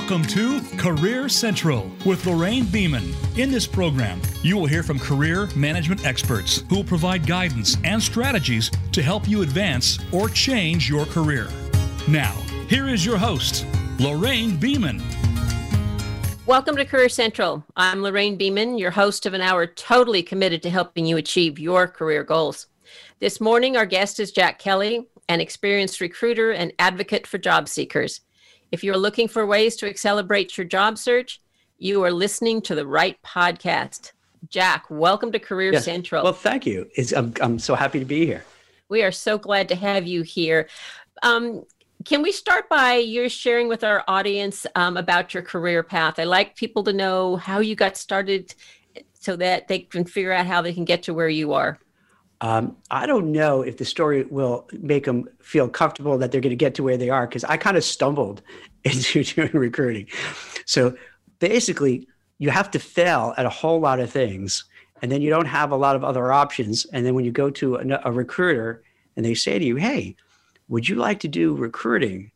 Welcome to Career Central with Lorraine Beeman. In this program, you will hear from career management experts who will provide guidance and strategies to help you advance or change your career. Now, here is your host, Lorraine Beeman. Welcome to Career Central. I'm Lorraine Beeman, your host of an hour totally committed to helping you achieve your career goals. This morning, our guest is Jack Kelley, an experienced recruiter and advocate for job seekers. If you're looking for ways to accelerate your job search, you are listening to the right podcast. Jack, welcome to Career yes. Central. Well, thank you. It's, I'm, I'm so happy to be here. We are so glad to have you here. Um, can we start by you sharing with our audience um, about your career path? I like people to know how you got started so that they can figure out how they can get to where you are. Um, I don't know if the story will make them feel comfortable that they're going to get to where they are because I kind of stumbled into doing recruiting. So basically, you have to fail at a whole lot of things, and then you don't have a lot of other options. And then when you go to a, a recruiter and they say to you, "Hey, would you like to do recruiting?"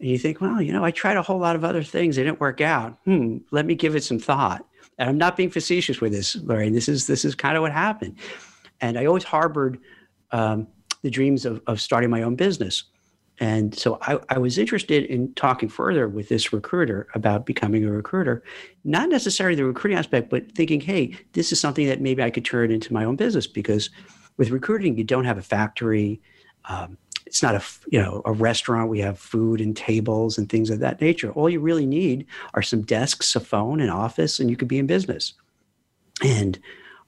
and you think, "Well, you know, I tried a whole lot of other things; they didn't work out. Hmm, let me give it some thought." And I'm not being facetious with this, Lorraine. This is this is kind of what happened. And I always harbored um, the dreams of, of starting my own business. And so I, I, was interested in talking further with this recruiter about becoming a recruiter, not necessarily the recruiting aspect, but thinking, hey, this is something that maybe I could turn into my own business because with recruiting, you don't have a factory. Um, it's not a you know a restaurant. We have food and tables and things of that nature. All you really need are some desks, a phone, an office, and you could be in business. And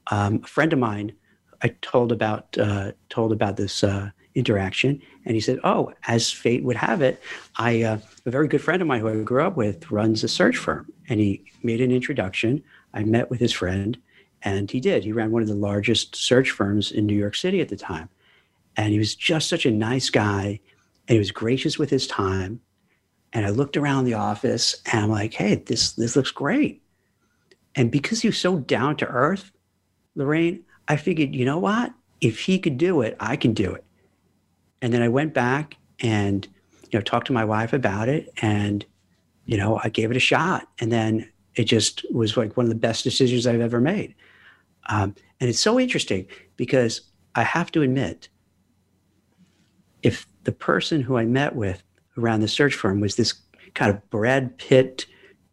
um, a friend of mine I told about uh, told about this uh, interaction, and he said, "Oh, as fate would have it, I uh, a very good friend of mine who I grew up with runs a search firm, and he made an introduction. I met with his friend, and he did. He ran one of the largest search firms in New York City at the time, and he was just such a nice guy, and he was gracious with his time. And I looked around the office, and I'm like, "Hey, this this looks great." And because he was so down to earth, Lorraine, I figured, you know what? If he could do it, I can do it. And then I went back and, you know, talked to my wife about it and, you know, I gave it a shot. And then it just was like one of the best decisions I've ever made. Um, and it's so interesting because I have to admit, if the person who I met with around the search firm was this kind of Brad Pitt,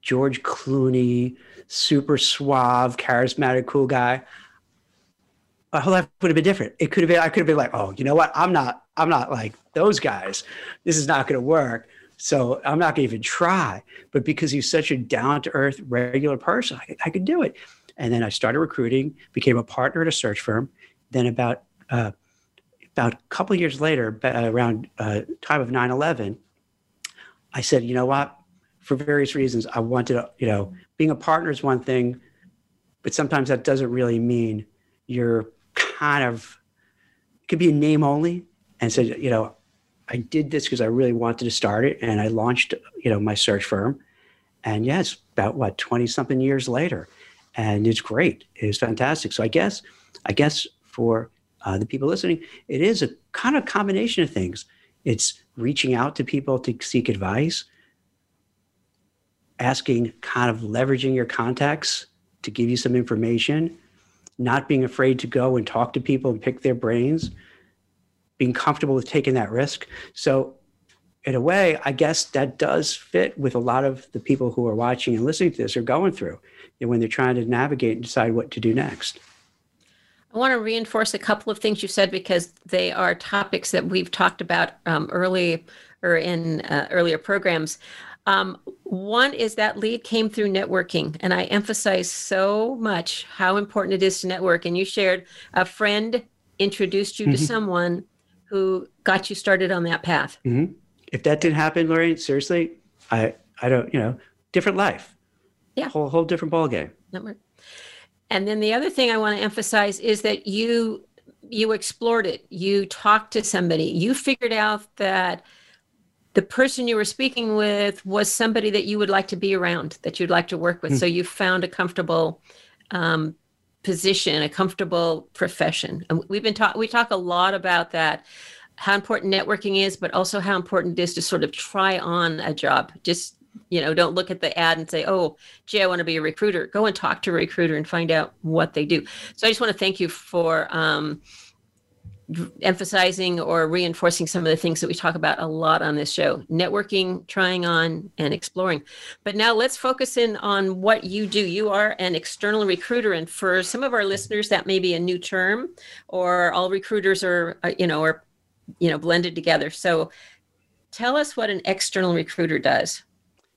George Clooney, super suave, charismatic, cool guy, my whole life would have been different. It could have been, I could have been like, oh, you know what? I'm not, I'm not like those guys. This is not going to work. So I'm not going to even try. But because he's such a down to earth, regular person, I, I, could do it. And then I started recruiting, became a partner at a search firm. Then about, uh, about a couple years later, around uh, time of 9-11, I said, you know what? For various reasons, I wanted to, you know, being a partner is one thing, but sometimes that doesn't really mean you're kind of could be a name only and said, you know, I did this because I really wanted to start it and I launched, you know, my search firm. And yeah, about what, 20 something years later. And it's great. It's fantastic. So I guess, I guess for uh, the people listening, it is a kind of combination of things. It's reaching out to people to seek advice, asking, kind of leveraging your contacts to give you some information, not being afraid to go and talk to people and pick their brains, being comfortable with taking that risk. So, in a way, I guess that does fit with a lot of the people who are watching and listening to this are going through and when they're trying to navigate and decide what to do next. I want to reinforce a couple of things you said because they are topics that we've talked about um, early or in uh, earlier programs. Um, one is that lead came through networking, and I emphasize so much how important it is to network. And you shared a friend introduced you mm-hmm. to someone who got you started on that path. Mm-hmm. If that didn't happen, Lorraine, seriously, I I don't you know different life, yeah, whole whole different ball game. Network. And then the other thing I want to emphasize is that you you explored it. You talked to somebody. You figured out that the person you were speaking with was somebody that you would like to be around, that you'd like to work with. Mm. So you found a comfortable um, position, a comfortable profession. And we've been talk we talk a lot about that, how important networking is, but also how important it is to sort of try on a job. Just you know don't look at the ad and say oh gee i want to be a recruiter go and talk to a recruiter and find out what they do so i just want to thank you for um, emphasizing or reinforcing some of the things that we talk about a lot on this show networking trying on and exploring. But now let's focus in on what you do. You are an external recruiter and for some of our listeners that may be a new term or all recruiters are uh, you know are you know blended together. So tell us what an external recruiter does.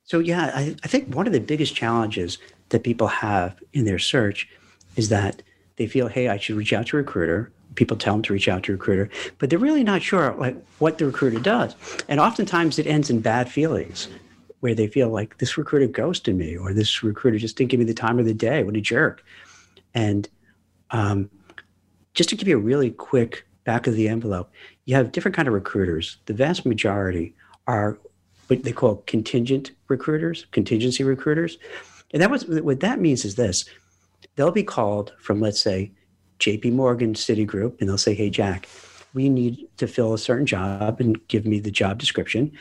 So yeah I, I think one of the biggest challenges that people have in their search is that they feel hey i should reach out to a recruiter people tell them to reach out to a recruiter, but they're really not sure like what the recruiter does. And oftentimes it ends in bad feelings where they feel like this recruiter ghosted me or this recruiter just didn't give me the time of the day. What a jerk. And um, just to give you a really quick back of the envelope, you have different kind of recruiters. The vast majority are what they call contingent recruiters, contingency recruiters. And that was what that means is this. They'll be called from, let's say, JP Morgan, Citigroup, and they'll say, Hey, Jack, we need to fill a certain job and give me the job description,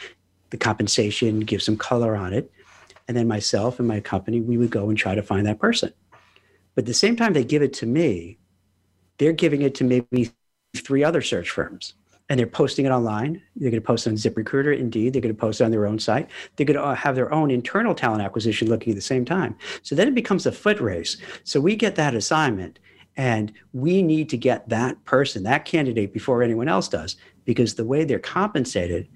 the compensation, give some color on it. And then myself and my company, we would go and try to find that person. But at the same time they give it to me, they're giving it to maybe three other search firms and they're posting it online. They're going to post on ZipRecruiter, Indeed. They're going to post it on their own site. They're going to uh, have their own internal talent acquisition looking at the same time. So then it becomes a foot race. So we get that assignment and we need to get that person, that candidate, before anyone else does, because the way they're compensated,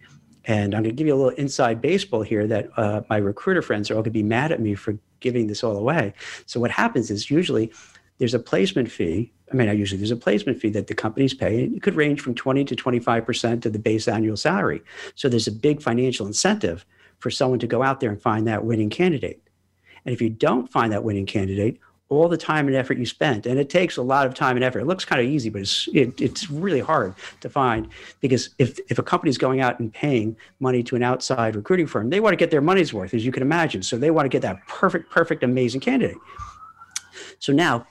and I'm going to give you a little inside baseball here that uh, my recruiter friends are all going to be mad at me for giving this all away. So what happens is usually there's a placement fee. I mean, not usually there's a placement fee that the companies pay. It could range from 20 to 25% of the base annual salary. So there's a big financial incentive for someone to go out there and find that winning candidate. And if you don't find that winning candidate, all the time and effort you spent. And it takes a lot of time and effort. It looks kind of easy but it's it, it's really hard to find because if if a company is going out and paying money to an outside recruiting firm they want to get their money's worth as you can imagine. So they want to get that perfect perfect amazing candidate. So now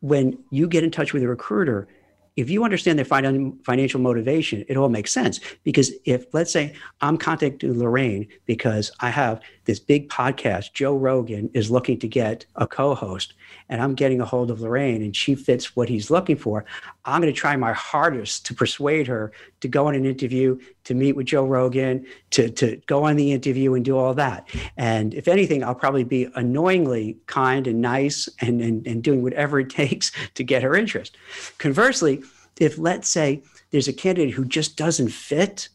when you get in touch with a recruiter if you understand their financial motivation, it all makes sense. Because if, let's say, I'm contacting Lorraine because I have this big podcast, Joe Rogan is looking to get a co host, and I'm getting a hold of Lorraine and she fits what he's looking for, I'm going to try my hardest to persuade her to go on an interview, to meet with Joe Rogan, to, to go on the interview and do all that. And if anything, I'll probably be annoyingly kind and nice and, and, and doing whatever it takes to get her interest. Conversely, if let's say there's a candidate who just doesn't fit,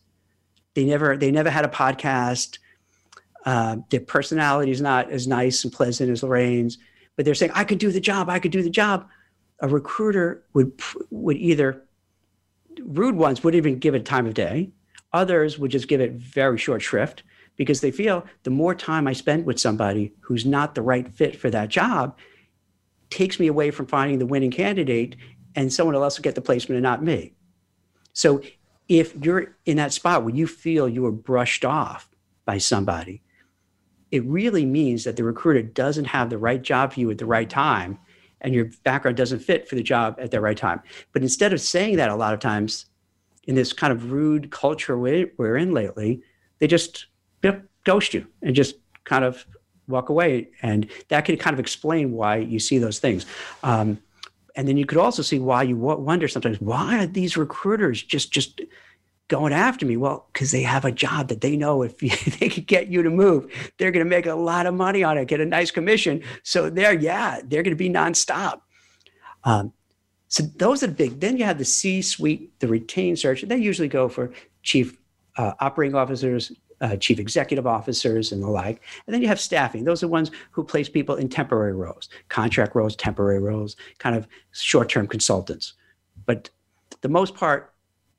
they never they never had a podcast, uh, their personality is not as nice and pleasant as Lorraine's, but they're saying I could do the job, I could do the job. A recruiter would would either rude ones would even give it time of day, others would just give it very short shrift because they feel the more time I spend with somebody who's not the right fit for that job takes me away from finding the winning candidate and someone else will get the placement and not me. So if you're in that spot where you feel you were brushed off by somebody, it really means that the recruiter doesn't have the right job for you at the right time and your background doesn't fit for the job at the right time. But instead of saying that a lot of times in this kind of rude culture we're in lately, they just ghost you and just kind of walk away. And that can kind of explain why you see those things. Um, and then you could also see why you wonder sometimes why are these recruiters just just going after me well because they have a job that they know if they could get you to move they're going to make a lot of money on it get a nice commission so they're yeah they're going to be nonstop um, so those are the big then you have the c suite the retained search they usually go for chief uh, operating officers uh, chief executive officers and the like. And then you have staffing. Those are ones who place people in temporary roles, contract roles, temporary roles, kind of short term consultants. But the most part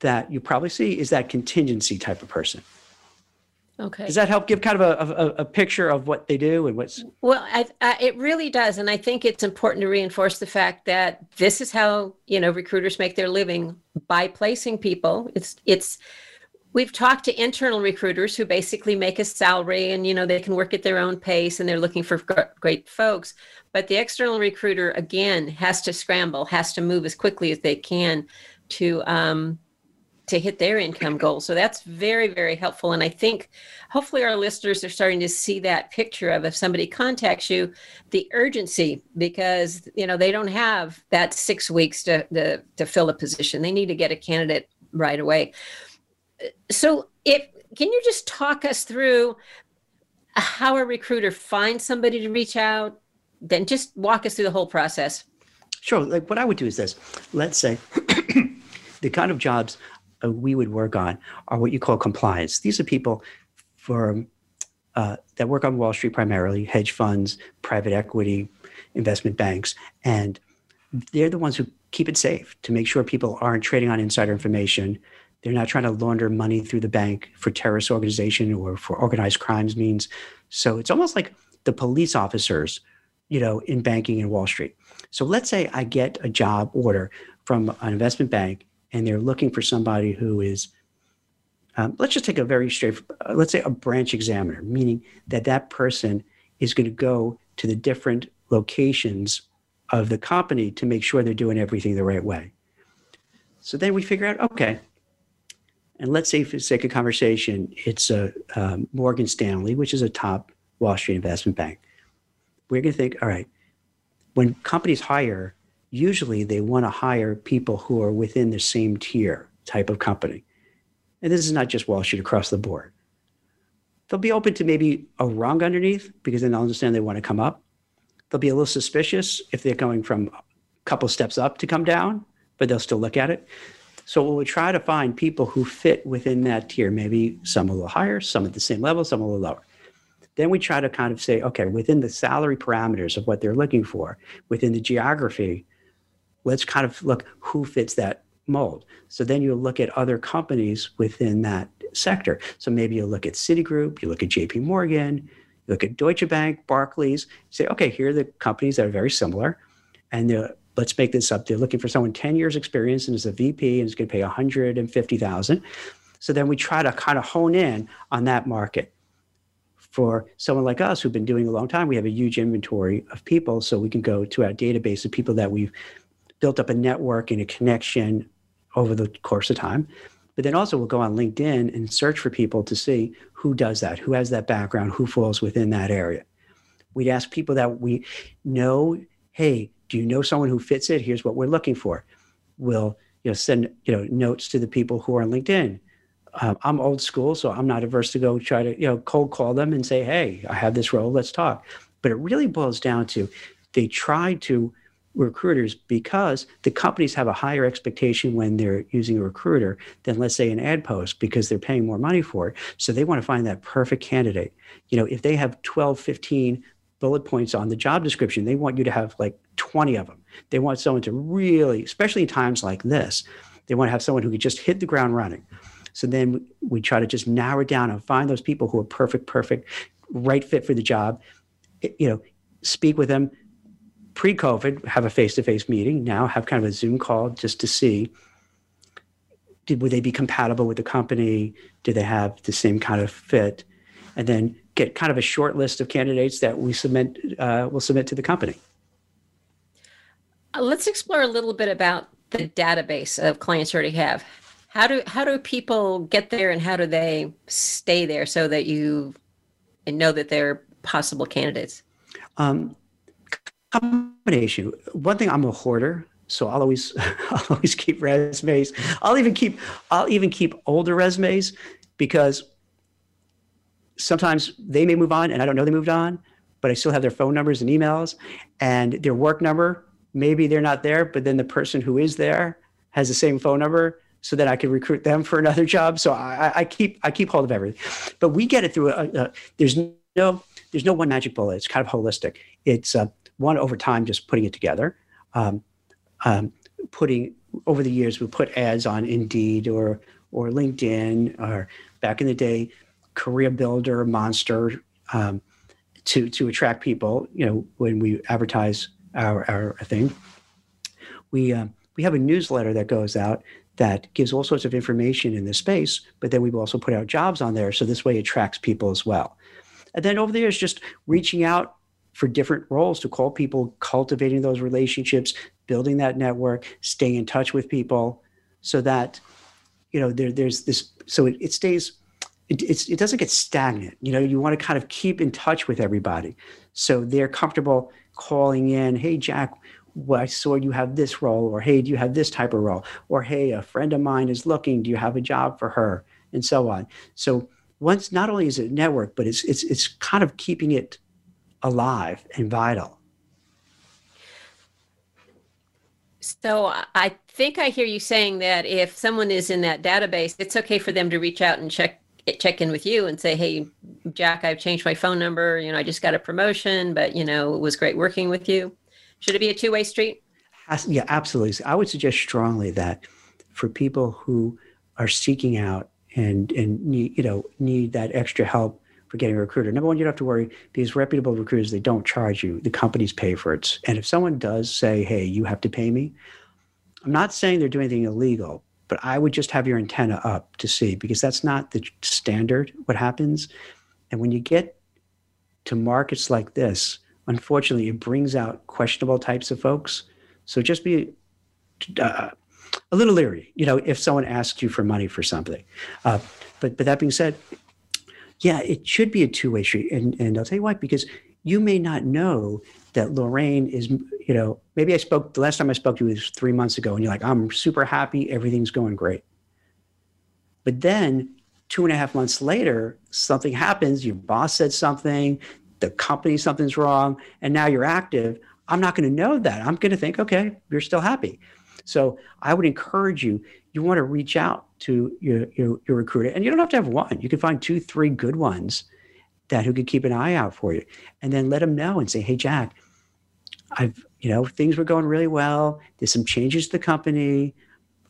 that you probably see is that contingency type of person. Okay. Does that help give kind of a, a, a picture of what they do and what's? Well, I, I, it really does, and I think it's important to reinforce the fact that this is how you know recruiters make their living by placing people. It's it's we've talked to internal recruiters who basically make a salary and you know they can work at their own pace and they're looking for great folks but the external recruiter again has to scramble has to move as quickly as they can to um, to hit their income goals. So that's very, very helpful. And I think hopefully our listeners are starting to see that picture of if somebody contacts you, the urgency, because you know they don't have that six weeks to to, to fill a position. They need to get a candidate right away. So if can you just talk us through how a recruiter finds somebody to reach out? Then just walk us through the whole process. Sure. Like what I would do is this. Let's say the kind of jobs uh, we would work on are what you call compliance. These are people for uh, that work on Wall Street primarily, hedge funds, private equity, investment banks, and they're the ones who keep it safe to make sure people aren't trading on insider information. They're not trying to launder money through the bank for terrorist organization or for organized crimes means. So it's almost like the police officers, you know, in banking and Wall Street. So let's say I get a job order from an investment bank and they're looking for somebody who is um, let's just take a very straight uh, let's say a branch examiner meaning that that person is going to go to the different locations of the company to make sure they're doing everything the right way. So then we figure out okay and let's say for the sake of conversation it's a um, morgan stanley which is a top wall street investment bank. We're going to think all right when companies hire usually they want to hire people who are within the same tier type of company. And this is not just Wall Street across the board. They'll be open to maybe a rung underneath because then they'll understand they want to come up. They'll be a little suspicious if they're going from a couple steps up to come down, but they'll still look at it. So we'll try to find people who fit within that tier, maybe some a little higher, some at the same level, some a little lower. Then we try to kind of say, okay, within the salary parameters of what they're looking for, within the geography, let's kind of look who fits that mold. So then you look at other companies within that sector. So maybe you look at Citigroup, you look at JP Morgan, you look at Deutsche Bank, Barclays, say, okay, here are the companies that are very similar. And let's make this up. They're looking for someone 10 years experience and is a VP and is going to pay 150,000. So then we try to kind of hone in on that market. For someone like us who've been doing a long time, we have a huge inventory of people. So we can go to our database of people that we've built up a network and a connection over the course of time. But then also we'll go on LinkedIn and search for people to see who does that, who has that background, who falls within that area. We'd ask people that we know, hey, do you know someone who fits it? Here's what we're looking for. We'll you know send you know notes to the people who are on LinkedIn. Um, I'm old school, so I'm not averse to go try to you know cold call them and say, hey, I have this role, let's talk. But it really boils down to they try to recruiters because the companies have a higher expectation when they're using a recruiter than let's say an ad post because they're paying more money for it. So they want to find that perfect candidate. You know if they have 12 15 bullet points on the job description they want you to have like 20 of them. They want someone to really especially in times like this they want to have someone who could just hit the ground running. So then we try to just narrow it down and find those people who are perfect perfect right fit for the job. You know speak with them pre-COVID, have a face-to-face meeting. Now have kind of a Zoom call just to see did would they be compatible with the company? Do they have the same kind of fit? And then get kind of a short list of candidates that we submit uh, will submit to the company. Uh, let's explore a little bit about the database of clients you already have. How do how do people get there, and how do they stay there so that you know that they're possible candidates? Um, combination. One thing, I'm a hoarder, so I'll always I'll always keep resumes. I'll even keep I'll even keep older resumes because sometimes they may move on and I don't know they moved on, but I still have their phone numbers and emails and their work number. Maybe they're not there, but then the person who is there has the same phone number so that I can recruit them for another job. So I, I keep I keep hold of everything, but we get it through. A, a, there's no there's no one magic bullet. It's kind of holistic. It's uh, one over time just putting it together. Um, um, putting over the years we put ads on indeed or or linkedin or back in the day career builder monster um, to to attract people you know when we advertise our our thing. We uh, we have a newsletter that goes out that gives all sorts of information in this space but then we've also put out jobs on there so this way it attracts people as well. And then over the years just reaching out for different roles to call people, cultivating those relationships, building that network, staying in touch with people so that you know, there, there's this, so it, it stays, it, it doesn't get stagnant. You know, you want to kind of keep in touch with everybody. So they're comfortable calling in, hey, Jack, well, I saw you have this role, or hey, do you have this type of role? Or hey, a friend of mine is looking, do you have a job for her? And so on. So once not only is it network, but it's it's it's kind of keeping it alive and vital. So I think I hear you saying that if someone is in that database, it's okay for them to reach out and check check in with you and say, "Hey, Jack, I've changed my phone number. You know, I just got a promotion, but you know, it was great working with you." Should it be a two way street? Yeah, absolutely. I would suggest strongly that for people who are seeking out and and need you know need that extra help for getting a recruiter. Number one, you don't have to worry because reputable recruiters they don't charge you. The companies pay for it. And if someone does say, "Hey, you have to pay me," I'm not saying they're doing anything illegal, but I would just have your antenna up to see because that's not the standard. What happens, and when you get to markets like this, unfortunately, it brings out questionable types of folks. So just be uh, a little leery, you know, if someone asks you for money for something. Uh, but but that being said, yeah, it should be a two way street, and and I'll tell you why because you may not know that Lorraine is, you know, maybe I spoke the last time I spoke to you was three months ago, and you're like, I'm super happy, everything's going great. But then two and a half months later, something happens, your boss said something, the company, something's wrong, and now you're active. I'm not going to know that. I'm going to think, okay, you're still happy. So I would encourage you, you want to reach out to your, your, your recruiter, and you don't have to have one. You can find two, three good ones that who could keep an eye out for you. And then let them know and say hey jack i've you know things were going really well. There's some changes to the company.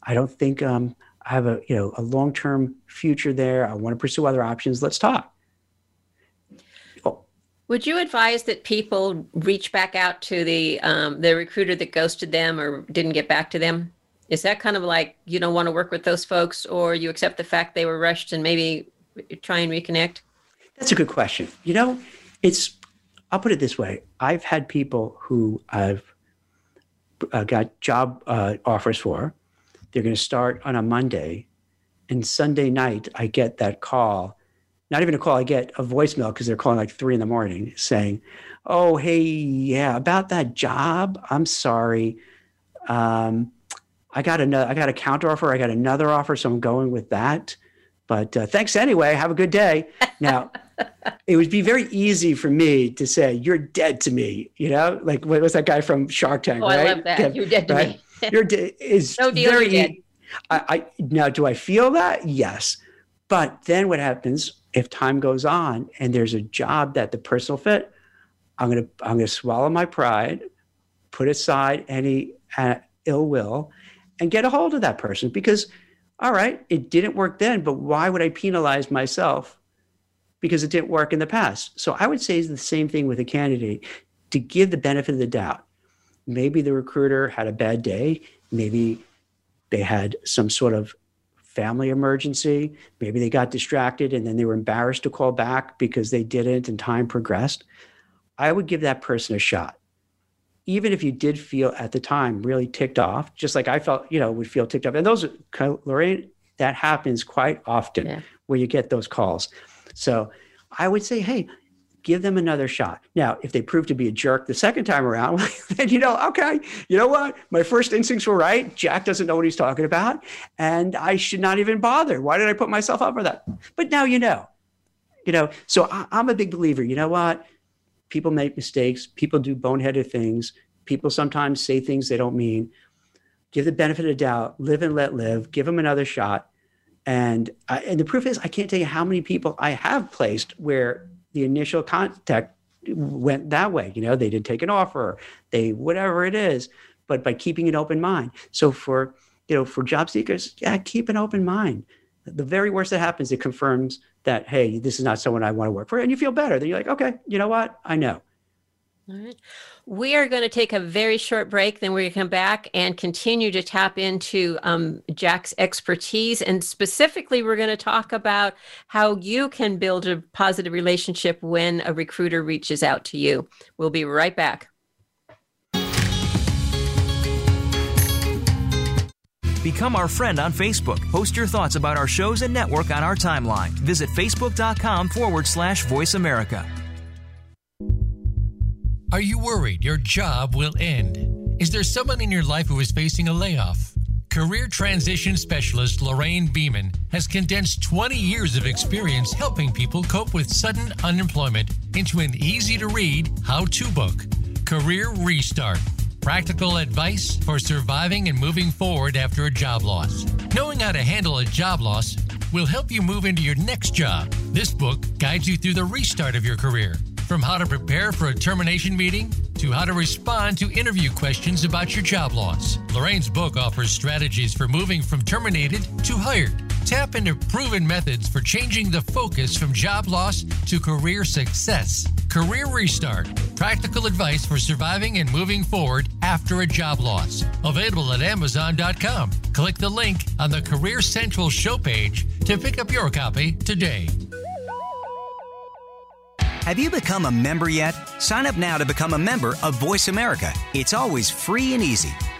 I don't think um, i have a you know a long-term future there. I want to pursue other options. Let's talk. Oh. would you advise that people reach back out to the um, the recruiter that ghosted them or didn't get back to them is that kind of like you don't want to work with those folks or you accept the fact they were rushed and maybe try and reconnect that's a good question. You know, it's, I'll put it this way I've had people who I've uh, got job uh, offers for. They're going to start on a Monday. And Sunday night, I get that call. Not even a call, I get a voicemail because they're calling like three in the morning saying, Oh, hey, yeah, about that job. I'm sorry. Um, I got another, I got a counter offer. I got another offer. So I'm going with that. But uh, thanks anyway. Have a good day. Now, it would be very easy for me to say, "You're dead to me." You know, like what was that guy from Shark Tank? Oh, right? I love that. You're dead to right? me. You're dead is no deal, very. Dead. I, I now do I feel that? Yes, but then what happens if time goes on and there's a job that the personal fit? I'm gonna I'm gonna swallow my pride, put aside any uh, ill will, and get a hold of that person because all right, it didn't work then, but why would I penalize myself because it didn't work in the past? So I would say the same thing with a candidate to give the benefit of the doubt. Maybe the recruiter had a bad day. Maybe they had some sort of family emergency. Maybe they got distracted and then they were embarrassed to call back because they didn't and time progressed. I would give that person a shot even if you did feel at the time really ticked off, just like I felt, you know, would feel ticked off. And those, Lorraine, that happens quite often yeah. where you get those calls. So I would say, hey, give them another shot. Now, if they prove to be a jerk the second time around, then you know, okay, you know what? My first instincts were right. Jack doesn't know what he's talking about, and I should not even bother. Why did I put myself up for that? But now you know, you know. So I, I'm a big believer. You know what? People make mistakes, people do boneheaded things, people sometimes say things they don't mean. Give the benefit of doubt, live and let live, give them another shot. And I, and the proof is, I can't tell you how many people I have placed where the initial contact went that way. You know, they didn't take an offer, they whatever it is, but by keeping an open mind. So for you know, for job seekers, yeah, keep an open mind. The very worst that happens, it confirms that hey this is not someone i want to work for and you feel better then you're like okay you know what i know all right. We are going to take a very short break. Then we're going to come back and continue to tap into um, Jack's expertise. And specifically, we're going to talk about how you can build a positive relationship when a recruiter reaches out to you. We'll be right back. Become our friend on Facebook. Post your thoughts about our shows and network on our timeline. Visit facebook.com forward slash voice America. Are you worried your job will end? Is there someone in your life who is facing a layoff? Career transition specialist Lorraine Beeman has condensed 20 years of experience helping people cope with sudden unemployment into an easy to read how to book Career Restart. Practical advice for surviving and moving forward after a job loss. Knowing how to handle a job loss will help you move into your next job. This book guides you through the restart of your career from how to prepare for a termination meeting to how to respond to interview questions about your job loss. Lorraine's book offers strategies for moving from terminated to hired. Tap into proven methods for changing the focus from job loss to career success. Career Restart Practical advice for surviving and moving forward after a job loss. Available at Amazon.com. Click the link on the Career Central show page to pick up your copy today. Have you become a member yet? Sign up now to become a member of Voice America. It's always free and easy.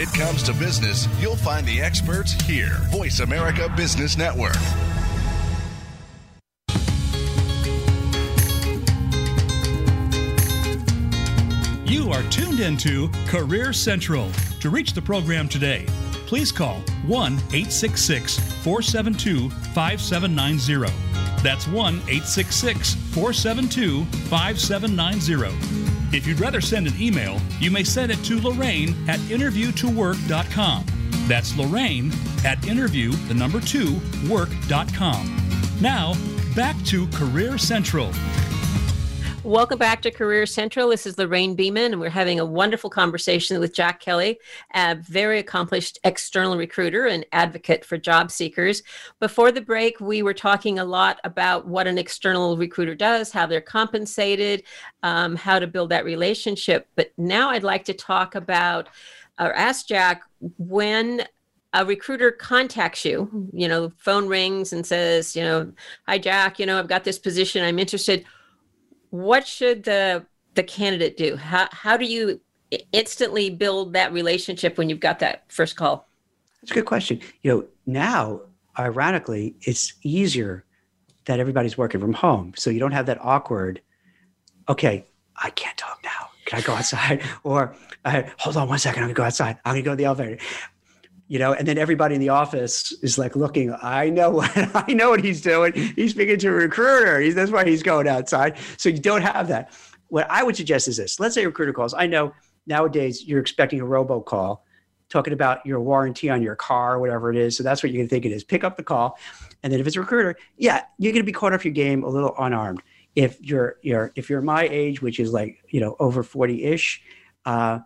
It comes to business, you'll find the experts here. Voice America Business Network. You are tuned into Career Central. To reach the program today, please call 1 866 472 5790. That's 1 866 472 5790. If you'd rather send an email, you may send it to Lorraine at interviewtowork.com. That's Lorraine at interview, the number two, work.com. Now, back to Career Central. Welcome back to Career Central. This is Lorraine Beeman, and we're having a wonderful conversation with Jack Kelley, a very accomplished external recruiter and advocate for job seekers. Before the break, we were talking a lot about what an external recruiter does, how they're compensated, um, how to build that relationship. But now I'd like to talk about or ask Jack when a recruiter contacts you, you know, phone rings and says, you know, hi Jack, you know, I've got this position, I'm interested what should the the candidate do? How how do you instantly build that relationship when you've got that first call? That's a good question. You know, now ironically, it's easier that everybody's working from home, so you don't have that awkward. Okay, I can't talk now. Can I go outside? or uh, hold on one second, I'm gonna go outside. I'm gonna go to the elevator you know, and then everybody in the office is like looking. I know what I know what he's doing. He's speaking to a recruiter. He's, that's why he's going outside. So you don't have that. What I would suggest is this: let's say a recruiter calls. I know nowadays you're expecting a robocall, talking about your warranty on your car, or whatever it is. So that's what you're gonna think it is. Pick up the call, and then if it's a recruiter, yeah, you're gonna be caught off your game a little unarmed. If you're you're if you're my age, which is like you know over forty ish. Uh,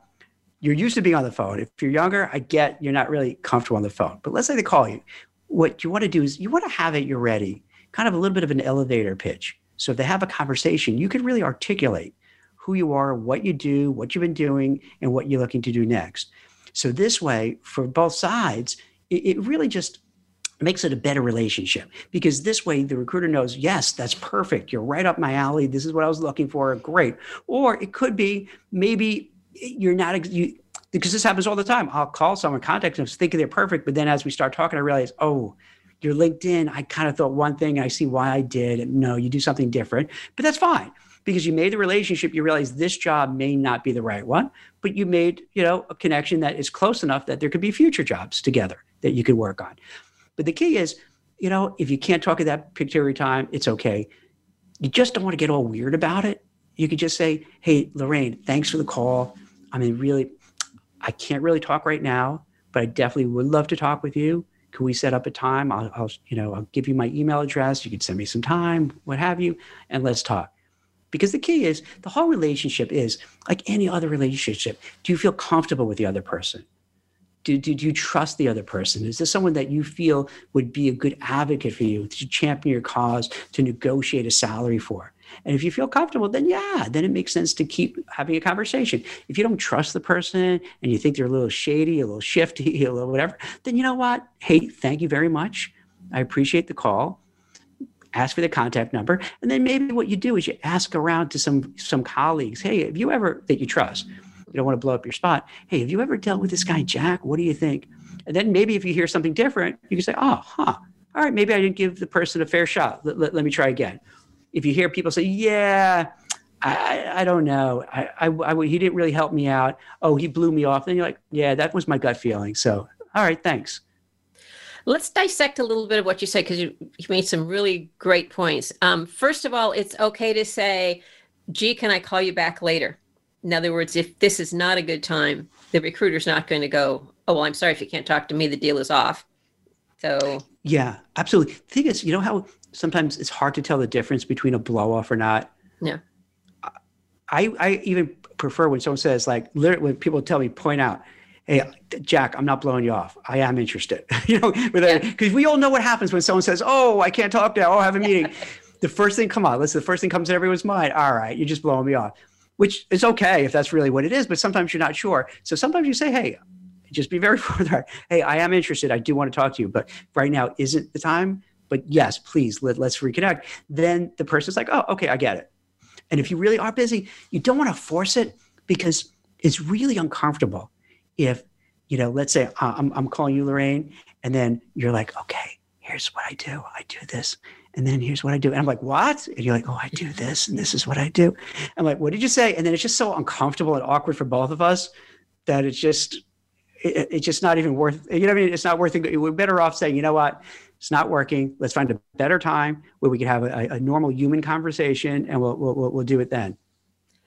you're used to being on the phone. If you're younger, I get you're not really comfortable on the phone. But let's say they call you. What you want to do is you want to have it you're ready, kind of a little bit of an elevator pitch. So if they have a conversation, you can really articulate who you are, what you do, what you've been doing, and what you're looking to do next. So this way, for both sides, it, it really just makes it a better relationship because this way the recruiter knows, yes, that's perfect. You're right up my alley. This is what I was looking for. Great. Or it could be maybe you're not you because this happens all the time. I'll call someone, contact them, thinking they're perfect, but then as we start talking, I realize, oh, you're LinkedIn. I kind of thought one thing, I see why I did. No, you do something different, but that's fine because you made the relationship. You realize this job may not be the right one, but you made you know a connection that is close enough that there could be future jobs together that you could work on. But the key is, you know, if you can't talk at that particular time, it's okay. You just don't want to get all weird about it. You could just say, "Hey, Lorraine, thanks for the call. I mean, really, I can't really talk right now, but I definitely would love to talk with you. Can we set up a time? I'll, I'll, you know, I'll give you my email address. You can send me some time, what have you, and let's talk. Because the key is the whole relationship is like any other relationship. Do you feel comfortable with the other person? do, do, do you trust the other person? Is this someone that you feel would be a good advocate for you to champion your cause, to negotiate a salary for? And if you feel comfortable, then yeah, then it makes sense to keep having a conversation. If you don't trust the person and you think they're a little shady, a little shifty, a little whatever, then you know what? Hey, thank you very much. I appreciate the call. Ask for the contact number. And then maybe what you do is you ask around to some some colleagues, hey, have you ever that you trust? You don't want to blow up your spot. Hey, have you ever dealt with this guy, Jack? What do you think? And then maybe if you hear something different, you can say, oh, huh. All right, maybe I didn't give the person a fair shot. Let, let, let me try again. If you hear people say, yeah, I, I don't know. I, I, I, he didn't really help me out. Oh, he blew me off. Then you're like, yeah, that was my gut feeling. So, all right, thanks. Let's dissect a little bit of what you said because you, you made some really great points. Um, first of all, it's okay to say, gee, can I call you back later? In other words, if this is not a good time, the recruiter's not going to go, oh, well, I'm sorry if you can't talk to me, the deal is off. So, yeah, absolutely. The thing is, you know how sometimes it's hard to tell the difference between a blow off or not? Yeah. I, I even prefer when someone says, like, literally, when people tell me, point out, hey, Jack, I'm not blowing you off. I am interested. you know, because yeah. we all know what happens when someone says, oh, I can't talk now. Oh, I have a meeting. the first thing, come on, let's, the first thing comes to everyone's mind. All right, you're just blowing me off which is okay if that's really what it is, but sometimes you're not sure. So sometimes you say, hey, just be very forthright. Hey, I am interested. I do want to talk to you, but right now isn't the time. But yes, please let, let's reconnect. Then the person's like, oh, okay, I get it. And if you really are busy, you don't want to force it because it's really uncomfortable if, you know, let's say uh, I'm, I'm calling you, Lorraine, and then you're like, okay, here's what I do. I do this and then here's what I do. And I'm like, what? And you're like, oh, I do this, and this is what I do. I'm like, what did you say? And then it's just so uncomfortable and awkward for both of us that it's just, it, it's just not even worth. You know what I mean? It's not worth it. We're better off saying, you know what? It's not working. Let's find a better time where we can have a, a normal human conversation, and we'll, we'll we'll do it then.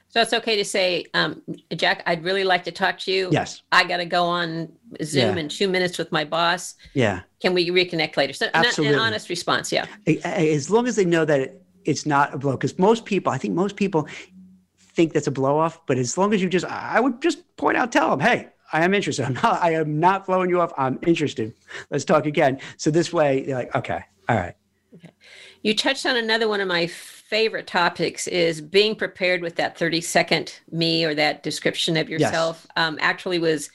So it's okay to say, um, Jack, I'd really like to talk to you. Yes. I got to go on Zoom yeah. in two minutes with my boss. Yeah. Can we reconnect later? So Absolutely. an honest response. Yeah. As long as they know that it's not a blow, because most people, I think most people think that's a blow off, but as long as you just, I would just point out, tell them, hey, I am interested. I'm not, I am not blowing you off. I'm interested. Let's talk again. So this way, they're like, okay, all right. Okay. You touched on another one of my favorite topics is being prepared with that 30 second me or that description of yourself. Yes. Um, actually, was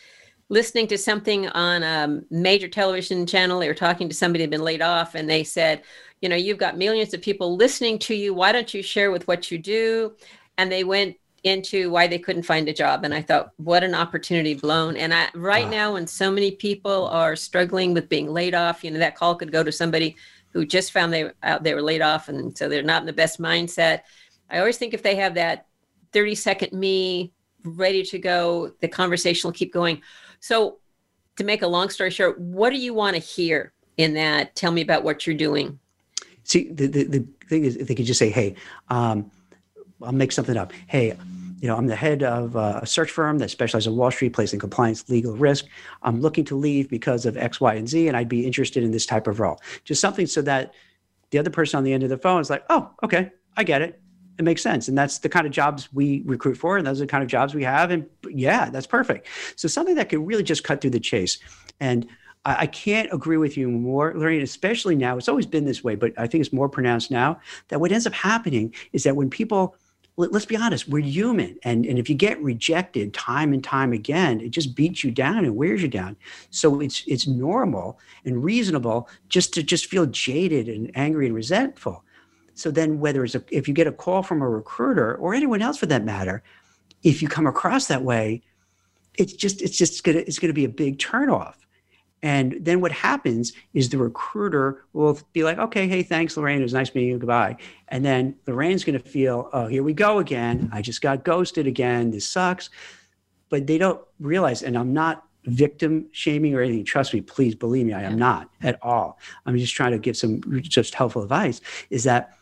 listening to something on a major television channel. They were talking to somebody who'd been laid off, and they said, You know, you've got millions of people listening to you. Why don't you share with what you do? And they went into why they couldn't find a job and i thought what an opportunity blown and i right wow. now when so many people are struggling with being laid off you know that call could go to somebody who just found they out they were laid off and so they're not in the best mindset. I always think if they have that 30 second me ready to go, the conversation will keep going. So to make a long story short, what do you want to hear in that? Tell me about what you're doing. See, the, the, the thing is, if they could just say, hey, um, I'll make something up. Hey, you know, I'm the head of uh, a search firm that specializes in Wall Street, placing compliance, legal risk. I'm looking to leave because of X, Y, and Z, and I'd be interested in this type of role. Just something so that the other person on the end of the phone is like, oh, okay, I get it. It makes sense. And that's the kind of jobs we recruit for, and those are the kind of jobs we have. And yeah, that's perfect. So something that could really just cut through the chase. And I, can't agree with you more, Lorraine, especially now. It's always been this way, but I think it's more pronounced now that what ends up happening is that when people let, us be honest, we're human. And, and if you get rejected time and time again, it just beats you down and wears you down. So it's it's normal and reasonable just to just feel jaded and angry and resentful. So then whether it's a, if you get a call from a recruiter or anyone else for that matter, if you come across that way, it's just it's just gonna it's gonna be a big turnoff. And then what happens is the recruiter will be like, okay, hey, thanks, Lorraine. It was nice meeting you. Goodbye. And then Lorraine's going to feel, oh, here we go again. I just got ghosted again. This sucks. But they don't realize, and I'm not victim shaming or anything. Trust me, please believe me, I am not at all. I'm just trying to give some just helpful advice is that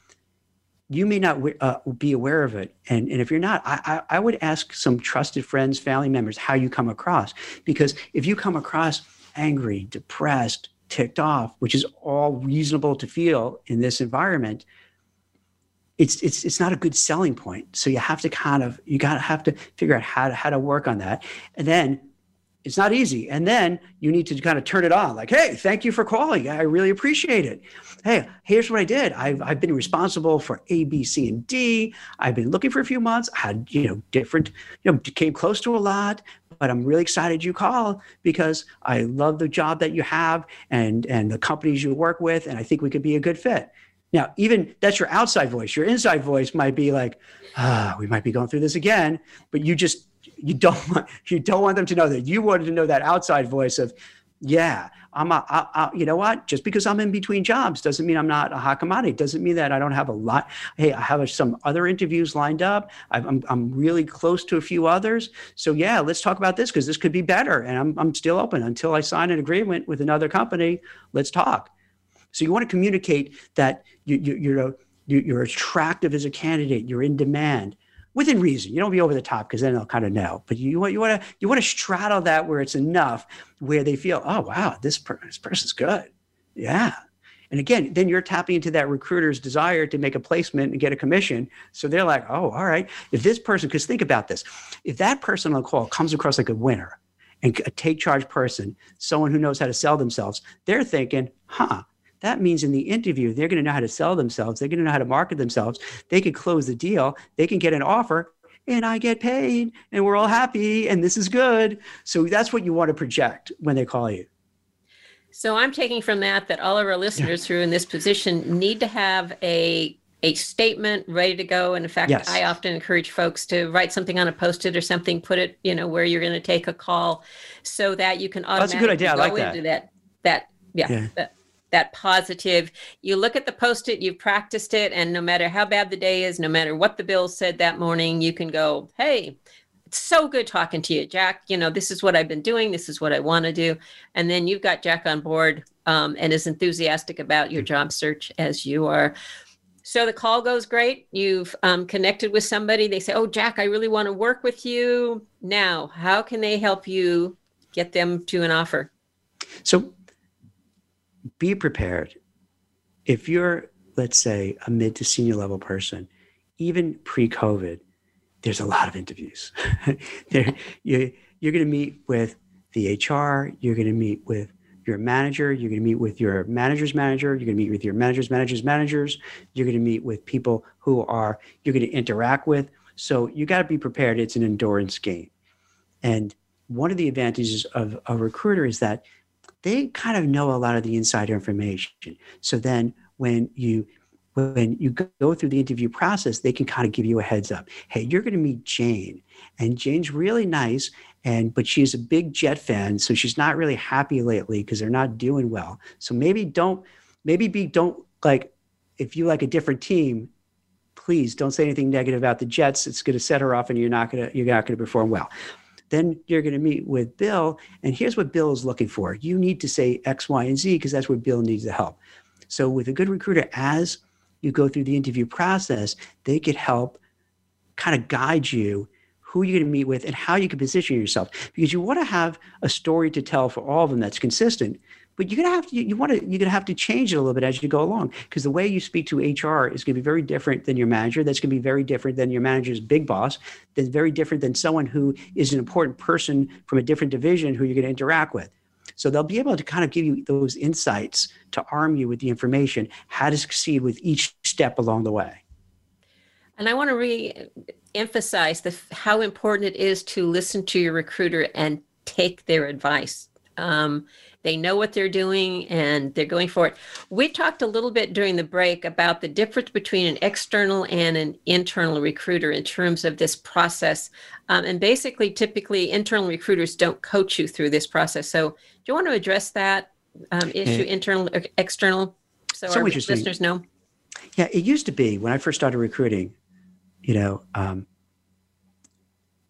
you may not uh, be aware of it. And, and if you're not, I, I, I would ask some trusted friends, family members, how you come across. Because if you come across, angry, depressed, ticked off, which is all reasonable to feel in this environment, it's it's it's not a good selling point. So you have to kind of you got to have to figure out how to how to work on that. And then it's not easy. And then you need to kind of turn it on like, hey, thank you for calling. I really appreciate it. Hey, here's what I did. I've, I've been responsible for A, B, C, and D. I've been looking for a few months, I had, you know, different, you know, came close to a lot, but I'm really excited you call because I love the job that you have and, and the companies you work with. And I think we could be a good fit. Now, even that's your outside voice. Your inside voice might be like, ah, we might be going through this again, but you just you don't want you don't want them to know that you wanted to know that outside voice of yeah i'm a, I, I, you know what? Just because i'm in between jobs doesn't mean i'm not a hot commodity. Doesn't mean that i don't have a lot. Hey i have some other interviews lined up. I'm, I'm really close to a few others. So yeah let's talk about this because this could be better. And I'm, I'm still open. Until i sign an agreement with another company let's talk. So you want to communicate that you, you, you're, you're attractive as a candidate. You're in demand within reason. You don't be over the top because then they'll kind of know. But you want you want to you want to straddle that where it's enough where they feel, oh wow, this per- this person's good. Yeah. And again, then you're tapping into that recruiter's desire to make a placement and get a commission. So they're like, oh, all right. If this person, because think about this, if that person on the call comes across like a winner and a take charge person, someone who knows how to sell themselves, they're thinking, huh, that means in the interview, they're going to know how to sell themselves. They're going to know how to market themselves. They can close the deal. They can get an offer and I get paid and we're all happy and this is good. So that's what you want to project when they call you. So I'm taking from that that all of our listeners who are in this position need to have a a statement ready to go. And in fact, yes. I often encourage folks to write something on a post-it or something, put it, you know, where you're going to take a call so that you can automatically That's a good idea. I like that. that. That yeah, yeah. That, that positive. You look at the post it, you've practiced it, and no matter how bad the day is, no matter what the bill said that morning, you can go, hey, it's so good talking to you, Jack. You know, this is what I've been doing. This is what I want to do. And then you've got Jack on board um, and is enthusiastic about your job search as you are. So the call goes great. You've um, connected with somebody. They say, Oh, Jack, I really want to work with you. Now, how can they help you get them to an offer? So be prepared. If you're, let's say, a mid to senior level person, even pre COVID, there's a lot of interviews. there, you, you're going to meet with the HR, you're going to meet with your manager, you're going to meet with your manager's manager, you're going to meet with your manager's manager's managers, you're going to meet with people who are you're going to interact with. So you got to be prepared. It's an endurance game. And one of the advantages of a recruiter is that they kind of know a lot of the insider information. So then when you when you go through the interview process, they can kind of give you a heads up. Hey, you're going to meet Jane, and Jane's really nice, and but she's a big Jet fan, so she's not really happy lately because they're not doing well. So maybe don't, maybe be don't like if you like a different team, please don't say anything negative about the Jets. It's going to set her off, and you're not going to you're not going to perform well. Then you're going to meet with Bill, and here's what Bill is looking for. You need to say X, Y, and Z because that's where Bill needs the help. So with a good recruiter, as you go through the interview process, they could help kind of guide you who you're going to meet with and how you can position yourself because you want to have a story to tell for all of them that's consistent but you're gonna have to you, want to you're gonna have to change it a little bit as you go along because the way you speak to HR is gonna be very different than your manager. That's gonna be very different than your manager's big boss. That's very different than someone who is an important person from a different division who you're gonna interact with. So they'll be able to kind of give you those insights to arm you with the information how to succeed with each step along the way. And I want to re-emphasize the how important it is to listen to your recruiter and take their advice. Um, they know what they're doing and they're going for it. We talked a little bit during the break about the difference between an external and an internal recruiter in terms of this process. Um, and basically, typically, internal recruiters don't coach you through this process. So, do you want to address that um, issue, yeah. internal, external, so, so our listeners know? Yeah, it used to be when I first started recruiting, you know, um,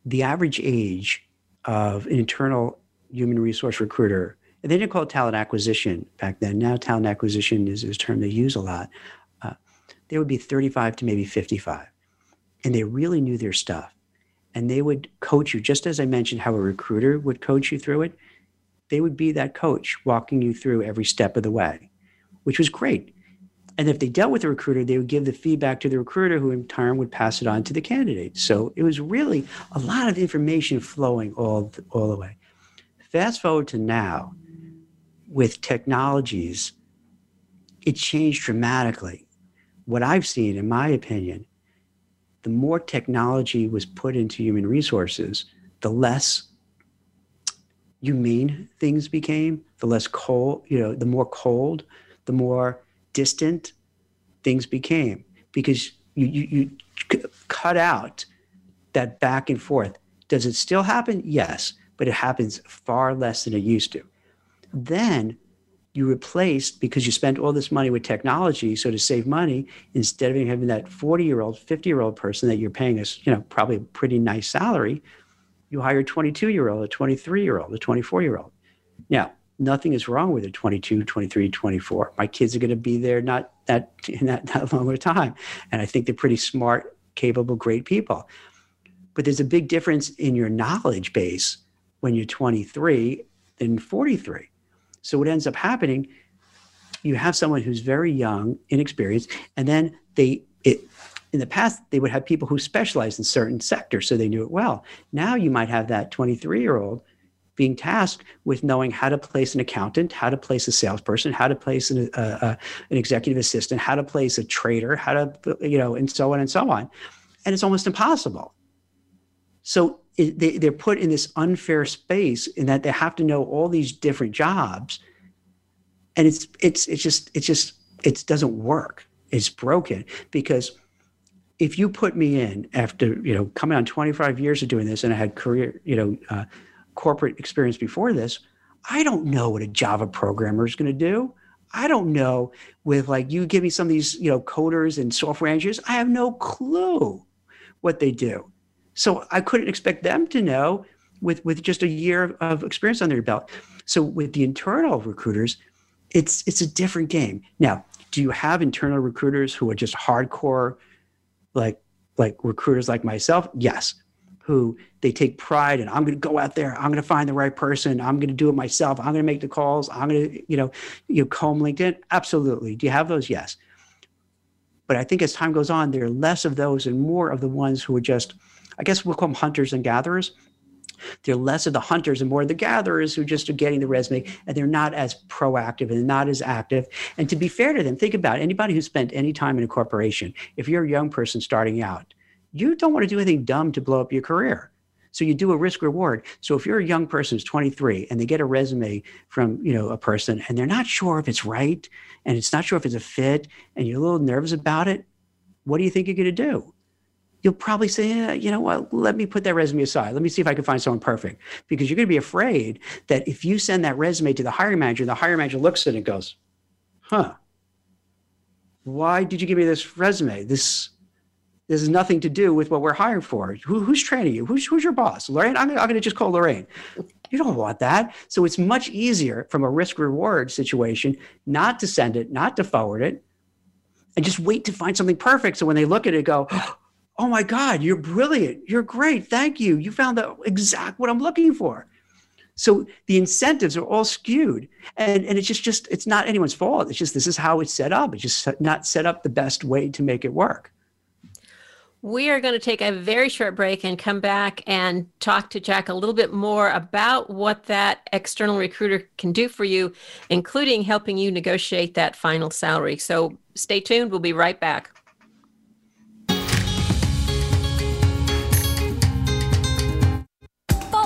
the average age of an internal human resource recruiter they didn't call it talent acquisition back then. Now, talent acquisition is, a term they use a lot. Uh, they would be 35 to maybe 55, and they really knew their stuff. And they would coach you, just as I mentioned how a recruiter would coach you through it. They would be that coach walking you through every step of the way, which was great. And if they dealt with the recruiter, they would give the feedback to the recruiter, who in turn would pass it on to the candidate. So it was really a lot of information flowing all, all the way Fast forward to now, with technologies, it changed dramatically. What I've seen, in my opinion, the more technology was put into human resources, the less humane things became, the less cold, you know, the more cold, the more distant things became because you, you, you cut out that back and forth. Does it still happen? Yes, but it happens far less than it used to. Then you replace because you spent all this money with technology. So to save money, instead of having that 40 year old, 50 year old person that you're paying us, you know, probably a pretty nice salary, you hire a 22 year old, a 23 year old, a 24 year old. Now, nothing is wrong with a 22, 23, 24. My kids are going to be there not that in that, that long of a time. And I think they're pretty smart, capable, great people. But there's a big difference in your knowledge base when you're 23 than 43. So what ends up happening, you have someone who's very young, inexperienced, and then they it in the past they would have people who specialized in certain sectors so they knew it well. Now you might have that 23 year old being tasked with knowing how to place an accountant, how to place a salesperson, how to place an, an executive assistant, how to place a trader, how to, you know, and so on and so on. And it's almost impossible. So they, they're put in this unfair space in that they have to know all these different jobs. And it's, it's, it's just, it's just, it doesn't work. It's broken because if you put me in after, you know, coming on 25 years of doing this and I had career, you know, uh, corporate experience before this, I don't know what a Java programmer is going to do. I don't know with like you give me some of these, you know, coders and software engineers, I have no clue what they do. So I couldn't expect them to know with with just a year of experience on their belt. So with the internal recruiters, it's it's a different game. Now, do you have internal recruiters who are just hardcore like like recruiters like myself? Yes who they take pride in. I'm going to go out there. I'm going to find the right person. I'm going to do it myself. I'm going to make the calls. I'm going to, you know, you know, comb LinkedIn. Absolutely. Do you have those? Yes. But I think as time goes on, there are less of those and more of the ones who are just, I guess we'll call them hunters and gatherers. They're less of the hunters and more of the gatherers who just are getting the resume and they're not as proactive and not as active. And to be fair to them, think about it. anybody who spent any time in a corporation. If you're a young person starting out, you don't want to do anything dumb to blow up your career. So you do a risk reward. So if you're a young person who's 23 and they get a resume from, you know, a person and they're not sure if it's right and it's not sure if it's a fit and you're a little nervous about it, what do you think you're going to do? You'll probably say, yeah, you know what, let me put that resume aside. Let me see if I can find someone perfect. Because you're going to be afraid that if you send that resume to the hiring manager, the hiring manager looks at it and goes, huh, why did you give me this resume? This this has nothing to do with what we're hiring for. Who, who's training you? Who's, who's your boss? Lorraine? I'm, I'm going to just call Lorraine. You don't want that. So it's much easier from a risk reward situation not to send it, not to forward it, and just wait to find something perfect. So when they look at it, go, oh my God, you're brilliant. You're great. Thank you. You found the exact what I'm looking for. So the incentives are all skewed. And, and it's just, just, it's not anyone's fault. It's just, this is how it's set up. It's just not set up the best way to make it work. We are going to take a very short break and come back and talk to Jack a little bit more about what that external recruiter can do for you, including helping you negotiate that final salary. So stay tuned. We'll be right back.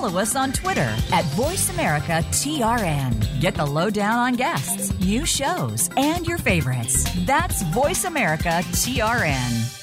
Follow us on Twitter at VoiceAmericaTRN. Get the lowdown on guests, new shows, and your favorites. That's VoiceAmericaTRN.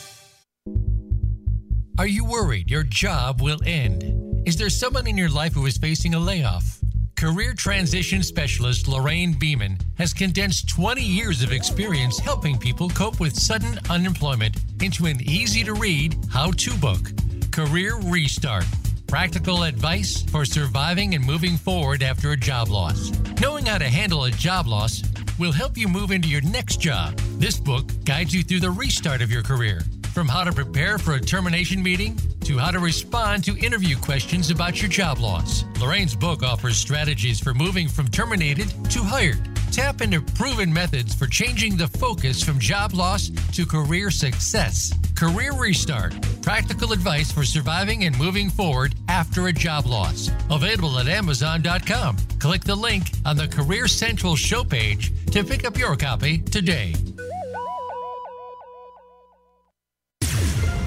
Are you worried your job will end? Is there someone in your life who is facing a layoff? Career transition specialist Lorraine Beeman has condensed 20 years of experience helping people cope with sudden unemployment into an easy to read how to book. Career Restart. Practical advice for surviving and moving forward after a job loss. Knowing how to handle a job loss will help you move into your next job. This book guides you through the restart of your career from how to prepare for a termination meeting to how to respond to interview questions about your job loss. Lorraine's book offers strategies for moving from terminated to hired Tap into proven methods for changing the focus from job loss to career success. Career Restart practical advice for surviving and moving forward after a job loss. Available at Amazon.com. Click the link on the Career Central show page to pick up your copy today.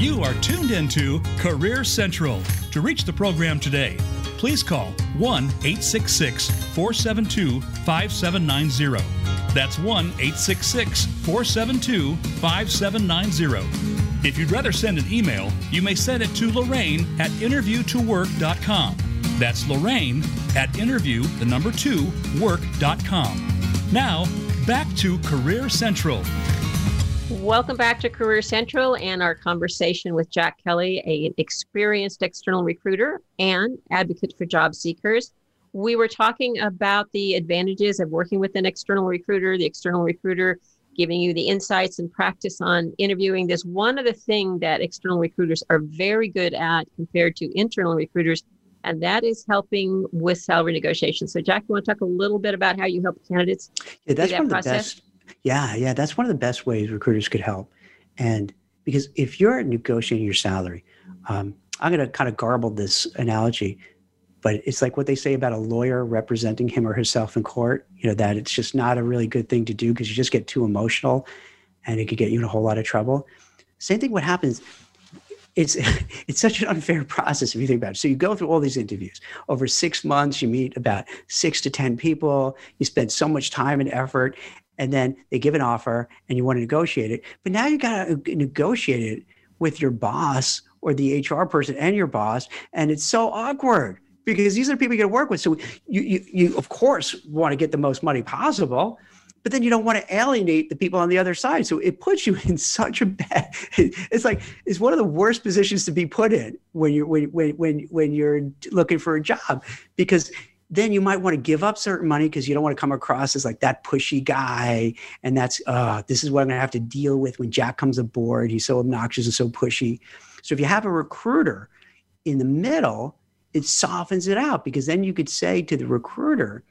You are tuned into Career Central. To reach the program today, please call 1 866 472 5790. That's 1 866 472 5790. If you'd rather send an email, you may send it to Lorraine at interviewtowork.com. That's Lorraine at interview, the number two, work.com. Now, back to Career Central. Welcome back to Career Central and our conversation with Jack Kelley, an experienced external recruiter and advocate for job seekers. We were talking about the advantages of working with an external recruiter, the external recruiter giving you the insights and practice on interviewing. There's one other thing that external recruiters are very good at compared to internal recruiters, and that is helping with salary negotiations. So, Jack, you want to talk a little bit about how you help candidates? Yeah, that's that one of the process? best. Yeah, yeah, that's one of the best ways recruiters could help. And because if you're negotiating your salary, um, I'm going to kind of garble this analogy, but it's like what they say about a lawyer representing him or herself in court. You know that it's just not a really good thing to do because you just get too emotional, and it could get you in a whole lot of trouble. Same thing. What happens? It's it's such an unfair process if you think about it. So you go through all these interviews over six months. You meet about six to ten people. You spend so much time and effort, and then they give an offer and you want to negotiate it. But now you got to negotiate it with your boss or the HR person and your boss, and it's so awkward because these are the people you got to work with. So you, you you of course want to get the most money possible, but then you don't want to alienate the people on the other side. So it puts you in such a bad. It's like it's one of the worst positions to be put in when you're when when when when you're looking for a job because then you might want to give up certain money because you don't want to come across as like that pushy guy. And that's, uh, this is what I'm going to have to deal with when Jack comes aboard. He's so obnoxious and so pushy. So if you have a recruiter in the middle, it softens it out because then you could say to the recruiter,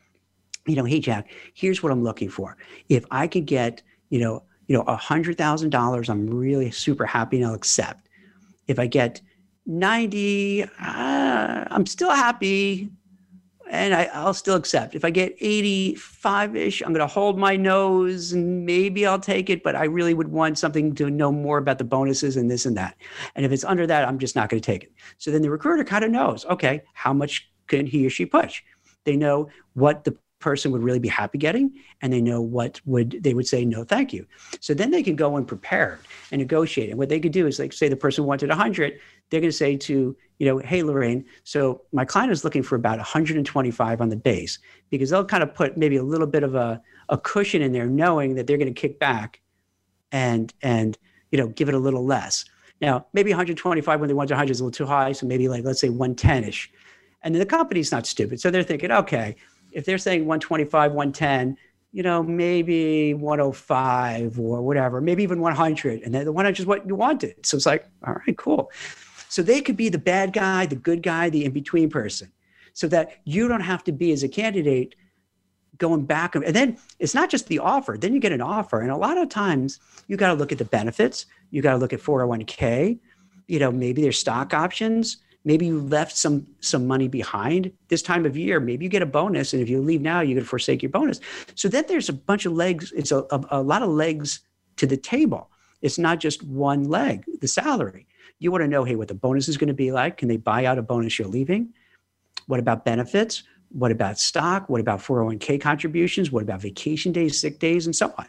you know, hey, Jack, here's what I'm looking for. If I could get, you know, you know, a hundred thousand dollars, I'm really super happy and I'll accept. If I get 90, uh, I'm still happy and I, will still accept. If I get 85 ish, I'm going to hold my nose and maybe I'll take it, but I really would want something to know more about the bonuses and this and that. And if it's under that, I'm just not going to take it. So then the recruiter kind of knows okay, how much can he or she push? They know what the person would really be happy getting and they know what would they would say no thank you so then they can go and prepare and negotiate and what they could do is like say the person wanted 100 they're going to say to you know hey lorraine so my client is looking for about 125 on the base because they'll kind of put maybe a little bit of a, a cushion in there knowing that they're going to kick back and and you know give it a little less now maybe 125 when they want 100 is a little too high so maybe like let's say 110ish and then the company's not stupid so they're thinking okay if they're saying 125, 110, you know, maybe 105 or whatever, maybe even 100. And then the 100 is what you wanted. So it's like, all right, cool. So they could be the bad guy, the good guy, the in between person, so that you don't have to be as a candidate going back and then it's not just the offer then you get an offer and a lot of times you got to look at the benefits you got to look at 401k you know maybe there's stock options maybe you left some some money behind this time of year maybe you get a bonus and if you leave now you could forsake your bonus. So then there's a bunch of legs it's a, a, a lot of legs to the table. It's not just one leg the salary you want to know hey what the bonus is going to be like can they buy out a bonus you're leaving what about benefits what about stock? What about 401k contributions? What about vacation days, sick days, and so on?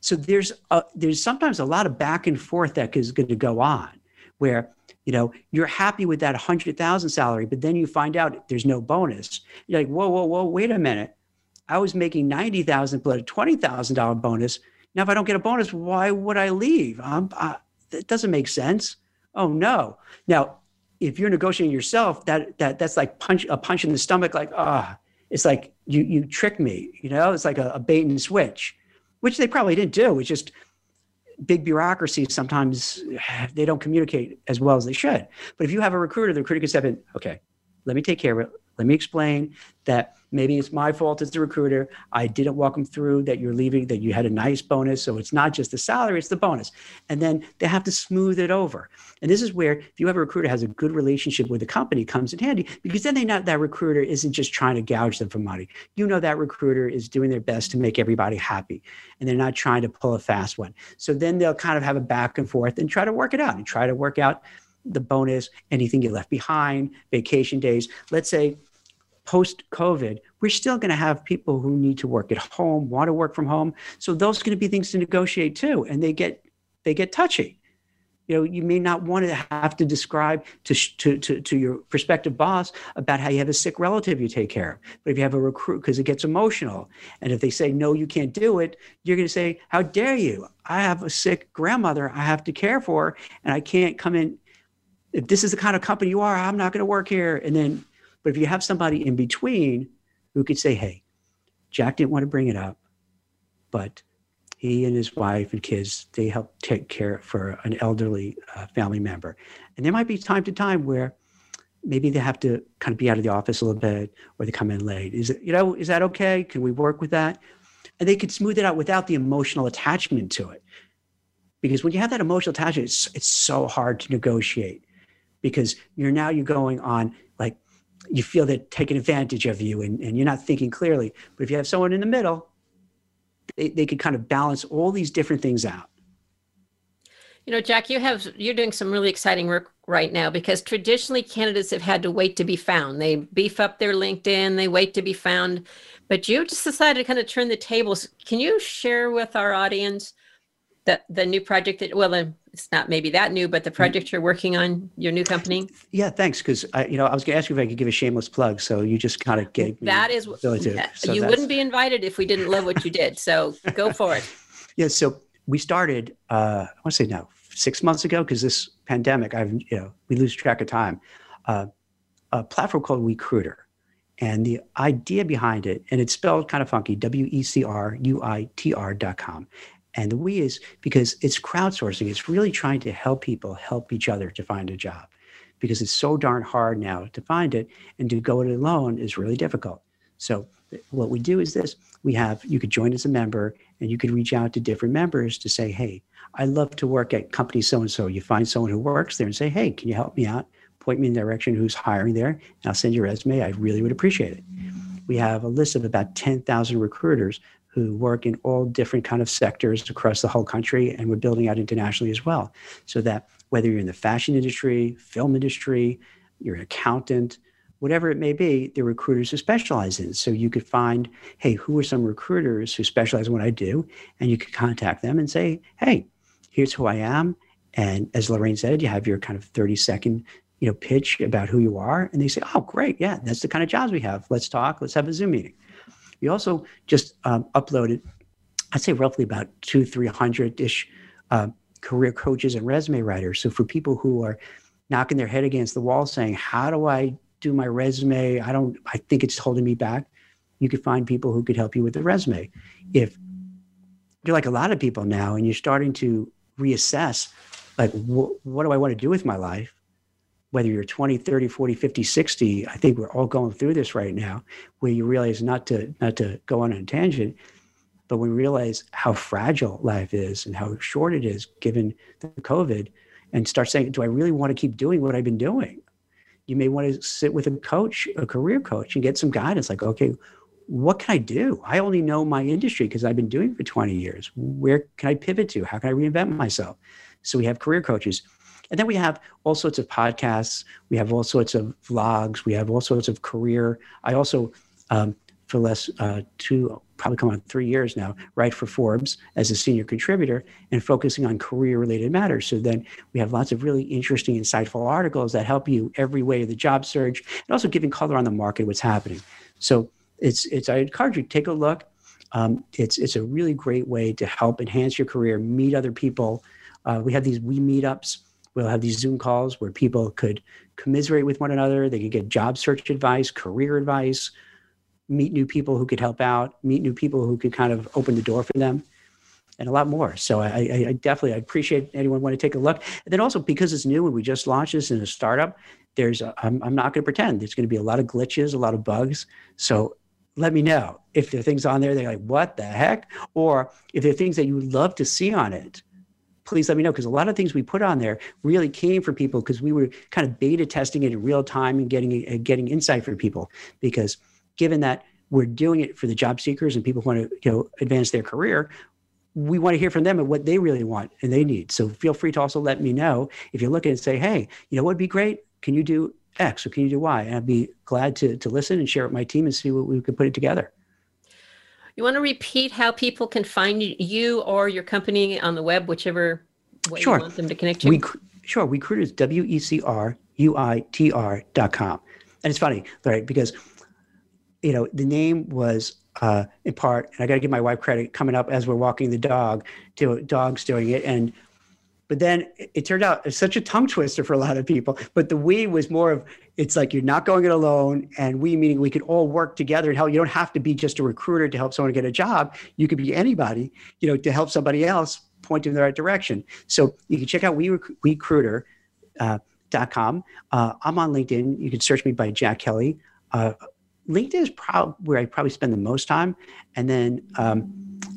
So there's a, there's sometimes a lot of back and forth that is going to go on, where you know you're happy with that hundred thousand salary, but then you find out there's no bonus. You're like, whoa, whoa, whoa, wait a minute. I was making ninety thousand plus a twenty thousand dollar bonus. Now, if I don't get a bonus, why would I leave? Um, uh, that doesn't make sense. Oh no. Now if you're negotiating yourself, that that that's like punch a punch in the stomach, like ah, oh, it's like you you tricked me, you know, it's like a, a, bait and switch, which they probably didn't do. It's just big bureaucracy. Sometimes they don't communicate as well as they should. But if you have a recruiter, the recruiter can step in. Okay, let me take care of it. Let me explain that maybe it's my fault as the recruiter. I didn't walk them through that you're leaving, that you had a nice bonus. So it's not just the salary, it's the bonus. And then they have to smooth it over. And this is where if you have a recruiter has a good relationship with the company comes in handy because then they know that recruiter isn't just trying to gouge them for money. You know that recruiter is doing their best to make everybody happy and they're not trying to pull a fast one. So then they'll kind of have a back and forth and try to work it out and try to work out the bonus, anything you left behind, vacation days. Let's say post COVID, we're still going to have people who need to work at home, want to work from home. So those are going to be things to negotiate too, and they get they get touchy. You know, you may not want to have to describe to, to, to, to your prospective boss about how you have a sick relative you take care of. But if you have a recruit, because it gets emotional, and if they say no, you can't do it, you're going to say, "How dare you? I have a sick grandmother I have to care for, and I can't come in if this is the kind of company you are, I'm not going to work here. And then, but if you have somebody in between who could say, hey, Jack didn't want to bring it up, but he and his wife and kids, they help take care for an elderly uh, family member. And there might be time to time where maybe they have to kind of be out of the office a little bit or they come in late. Is it, you know, is that okay? Can we work with that? And they could smooth it out without the emotional attachment to it. Because when you have that emotional attachment, it's, it's so hard to negotiate because you're now you're going on like you feel they're taking advantage of you and, and you're not thinking clearly. But if you have someone in the middle, they, they could kind of balance all these different things out. You know, Jack, you have you're doing some really exciting work right now because traditionally candidates have had to wait to be found. They beef up their LinkedIn, they wait to be found, but you just decided to kind of turn the tables. Can you share with our audience the the new project that well it's not maybe that new but the mm. project you're working on your new company yeah thanks because i you know i was going to ask you if i could give a shameless plug so you just kind of gave me that is so you wouldn't be invited if we didn't love what you did so go for it yeah so we started uh i want to say now six months ago because this pandemic i've you know we lose track of time uh, a platform called WeCruitr. And the idea behind it, and it's spelled kind of funky, W E C R U I T R dot com. And the we is because it's crowdsourcing. It's really trying to help people help each other to find a job because it's so darn hard now to find it and to go it alone is really difficult. So what we do is this, we have, you could join as a member and you could reach out to different members to say, hey, I love to work at company so-and-so. You find someone who works there and say, hey, can you help me out? Point me in the direction who's hiring there and I'll send your resume. I really would appreciate it. We have a list of about 10,000 recruiters who work in all different kind of sectors across the whole country and we're building out internationally as well. So that whether you're in the fashion industry film industry you're an accountant whatever it may be the recruiters who specialize in so you could find hey who are some recruiters who specialize in what i do? And you could contact them and say hey here's who i am. And as lorraine said you have your kind of 30 second you know pitch about who you are. And they say oh great. Yeah that's the kind of jobs we have. Let's talk. Let's have a zoom meeting we also just um, uploaded, I'd say roughly about two, 300 ish uh, career coaches and resume writers. So for people who are knocking their head against the wall saying, How do I do my resume? I don't, I think it's holding me back. You could find people who could help you with the resume. If you're like a lot of people now and you're starting to reassess, like, wh- what do I want to do with my life? Whether you're 20, 30, 40, 50, 60, I think we're all going through this right now, where you realize not to not to go on a tangent, but we realize how fragile life is and how short it is given the COVID, and start saying, do I really want to keep doing what I've been doing? You may want to sit with a coach, a career coach, and get some guidance. Like, okay, what can I do? I only know my industry because I've been doing it for 20 years. Where can I pivot to? How can I reinvent myself? So we have career coaches. And then we have all sorts of podcasts. We have all sorts of vlogs. We have all sorts of career. I also, um, for less uh, two, probably come on three years now, write for Forbes as a senior contributor and focusing on career related matters. So then we have lots of really interesting, insightful articles that help you every way of the job search and also giving color on the market, what's happening. So it's it's I encourage you take a look. Um, it's it's a really great way to help enhance your career, meet other people. Uh, we have these we meetups. We'll have these Zoom calls where people could commiserate with one another. They could get job search advice, career advice, meet new people who could help out, meet new people who could kind of open the door for them, and a lot more. So I, I, I definitely I appreciate anyone want to take a look. And then also because it's new and we just launched this in a startup, there's a, I'm, I'm not going to pretend there's going to be a lot of glitches, a lot of bugs. So let me know if there are things on there they're like what the heck or if there are things that you would love to see on it please let me know because a lot of things we put on there really came from people because we were kind of beta testing it in real time and getting uh, getting insight from people because given that we're doing it for the job seekers and people who want to you know advance their career we want to hear from them and what they really want and they need so feel free to also let me know if you're looking and say hey you know what would be great can you do X or can you do Y? And I'd be glad to, to listen and share with my team and see what we could put it together. You want to repeat how people can find you or your company on the web, whichever way sure. you want them to connect to? We, sure. WeCruitr is W-E-C-R-U-I-T-R dot com. And it's funny, right? Because, you know, the name was uh, in part, and I got to give my wife credit coming up as we're walking the dog, to dogs doing it. And but then it turned out it's such a tongue twister for a lot of people. But the we was more of it's like you're not going it alone, and we meaning we could all work together. And how you don't have to be just a recruiter to help someone get a job. You could be anybody, you know, to help somebody else point in the right direction. So you can check out we recruiter. Uh, dot com. Uh, I'm on LinkedIn. You can search me by Jack Kelley. Uh, LinkedIn is probably where I probably spend the most time, and then um,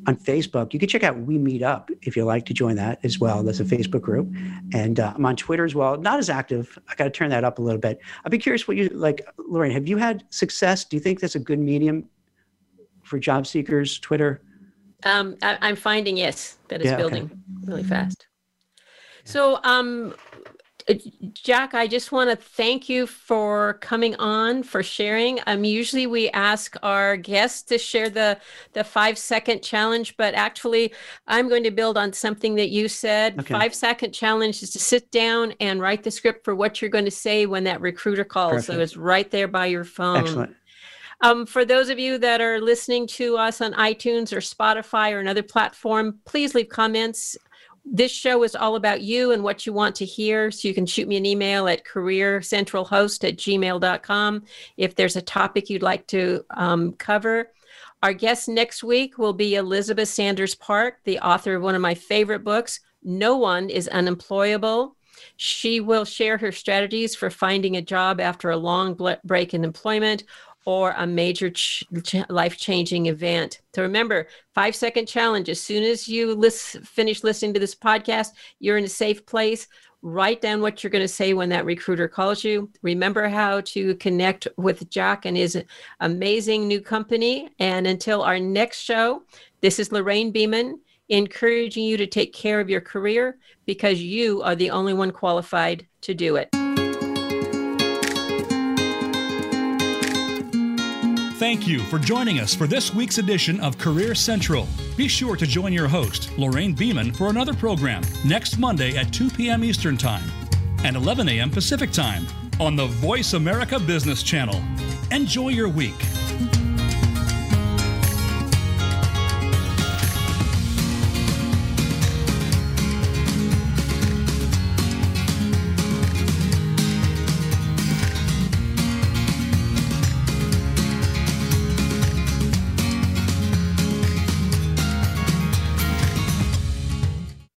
on Facebook. You can check out We Meet Up if you like to join that as well. That's a Facebook group, and uh, I'm on Twitter as well. Not as active. I got to turn that up a little bit. I'd be curious what you like, Lorraine. Have you had success? Do you think that's a good medium for job seekers? Twitter. Um, I, am finding yes that it's yeah, building okay. really fast. So, um, Jack, I just want to thank you for coming on, for sharing. Um, usually we ask our guests to share the the five second challenge, but actually, I'm going to build on something that you said. Okay. Five second challenge is to sit down and write the script for what you're going to say when that recruiter calls. Perfect. So it's right there by your phone. Excellent. Um, for those of you that are listening to us on iTunes or Spotify or another platform, please leave comments this show is all about you and what you want to hear. So you can shoot me an email at careercentralhost at gmail.com if there's a topic you'd like to um, cover. Our guest next week will be Elizabeth Sanders Park, the author of one of my favorite books, No One is Unemployable. She will share her strategies for finding a job after a long break in employment or a major ch- life changing event. So remember, five second challenge. As soon as you list, finish listening to this podcast, you're in a safe place. Write down what you're going to say when that recruiter calls you. Remember how to connect with Jack and his amazing new company. And until our next show, this is Lorraine Beeman encouraging you to take care of your career because you are the only one qualified to do it. Thank you for joining us for this week's edition of Career Central. Be sure to join your host, Lorraine Beeman, for another program next Monday at 2 p.m. Eastern Time and 11 a.m. Pacific Time on the Voice America Business Channel. Enjoy your week.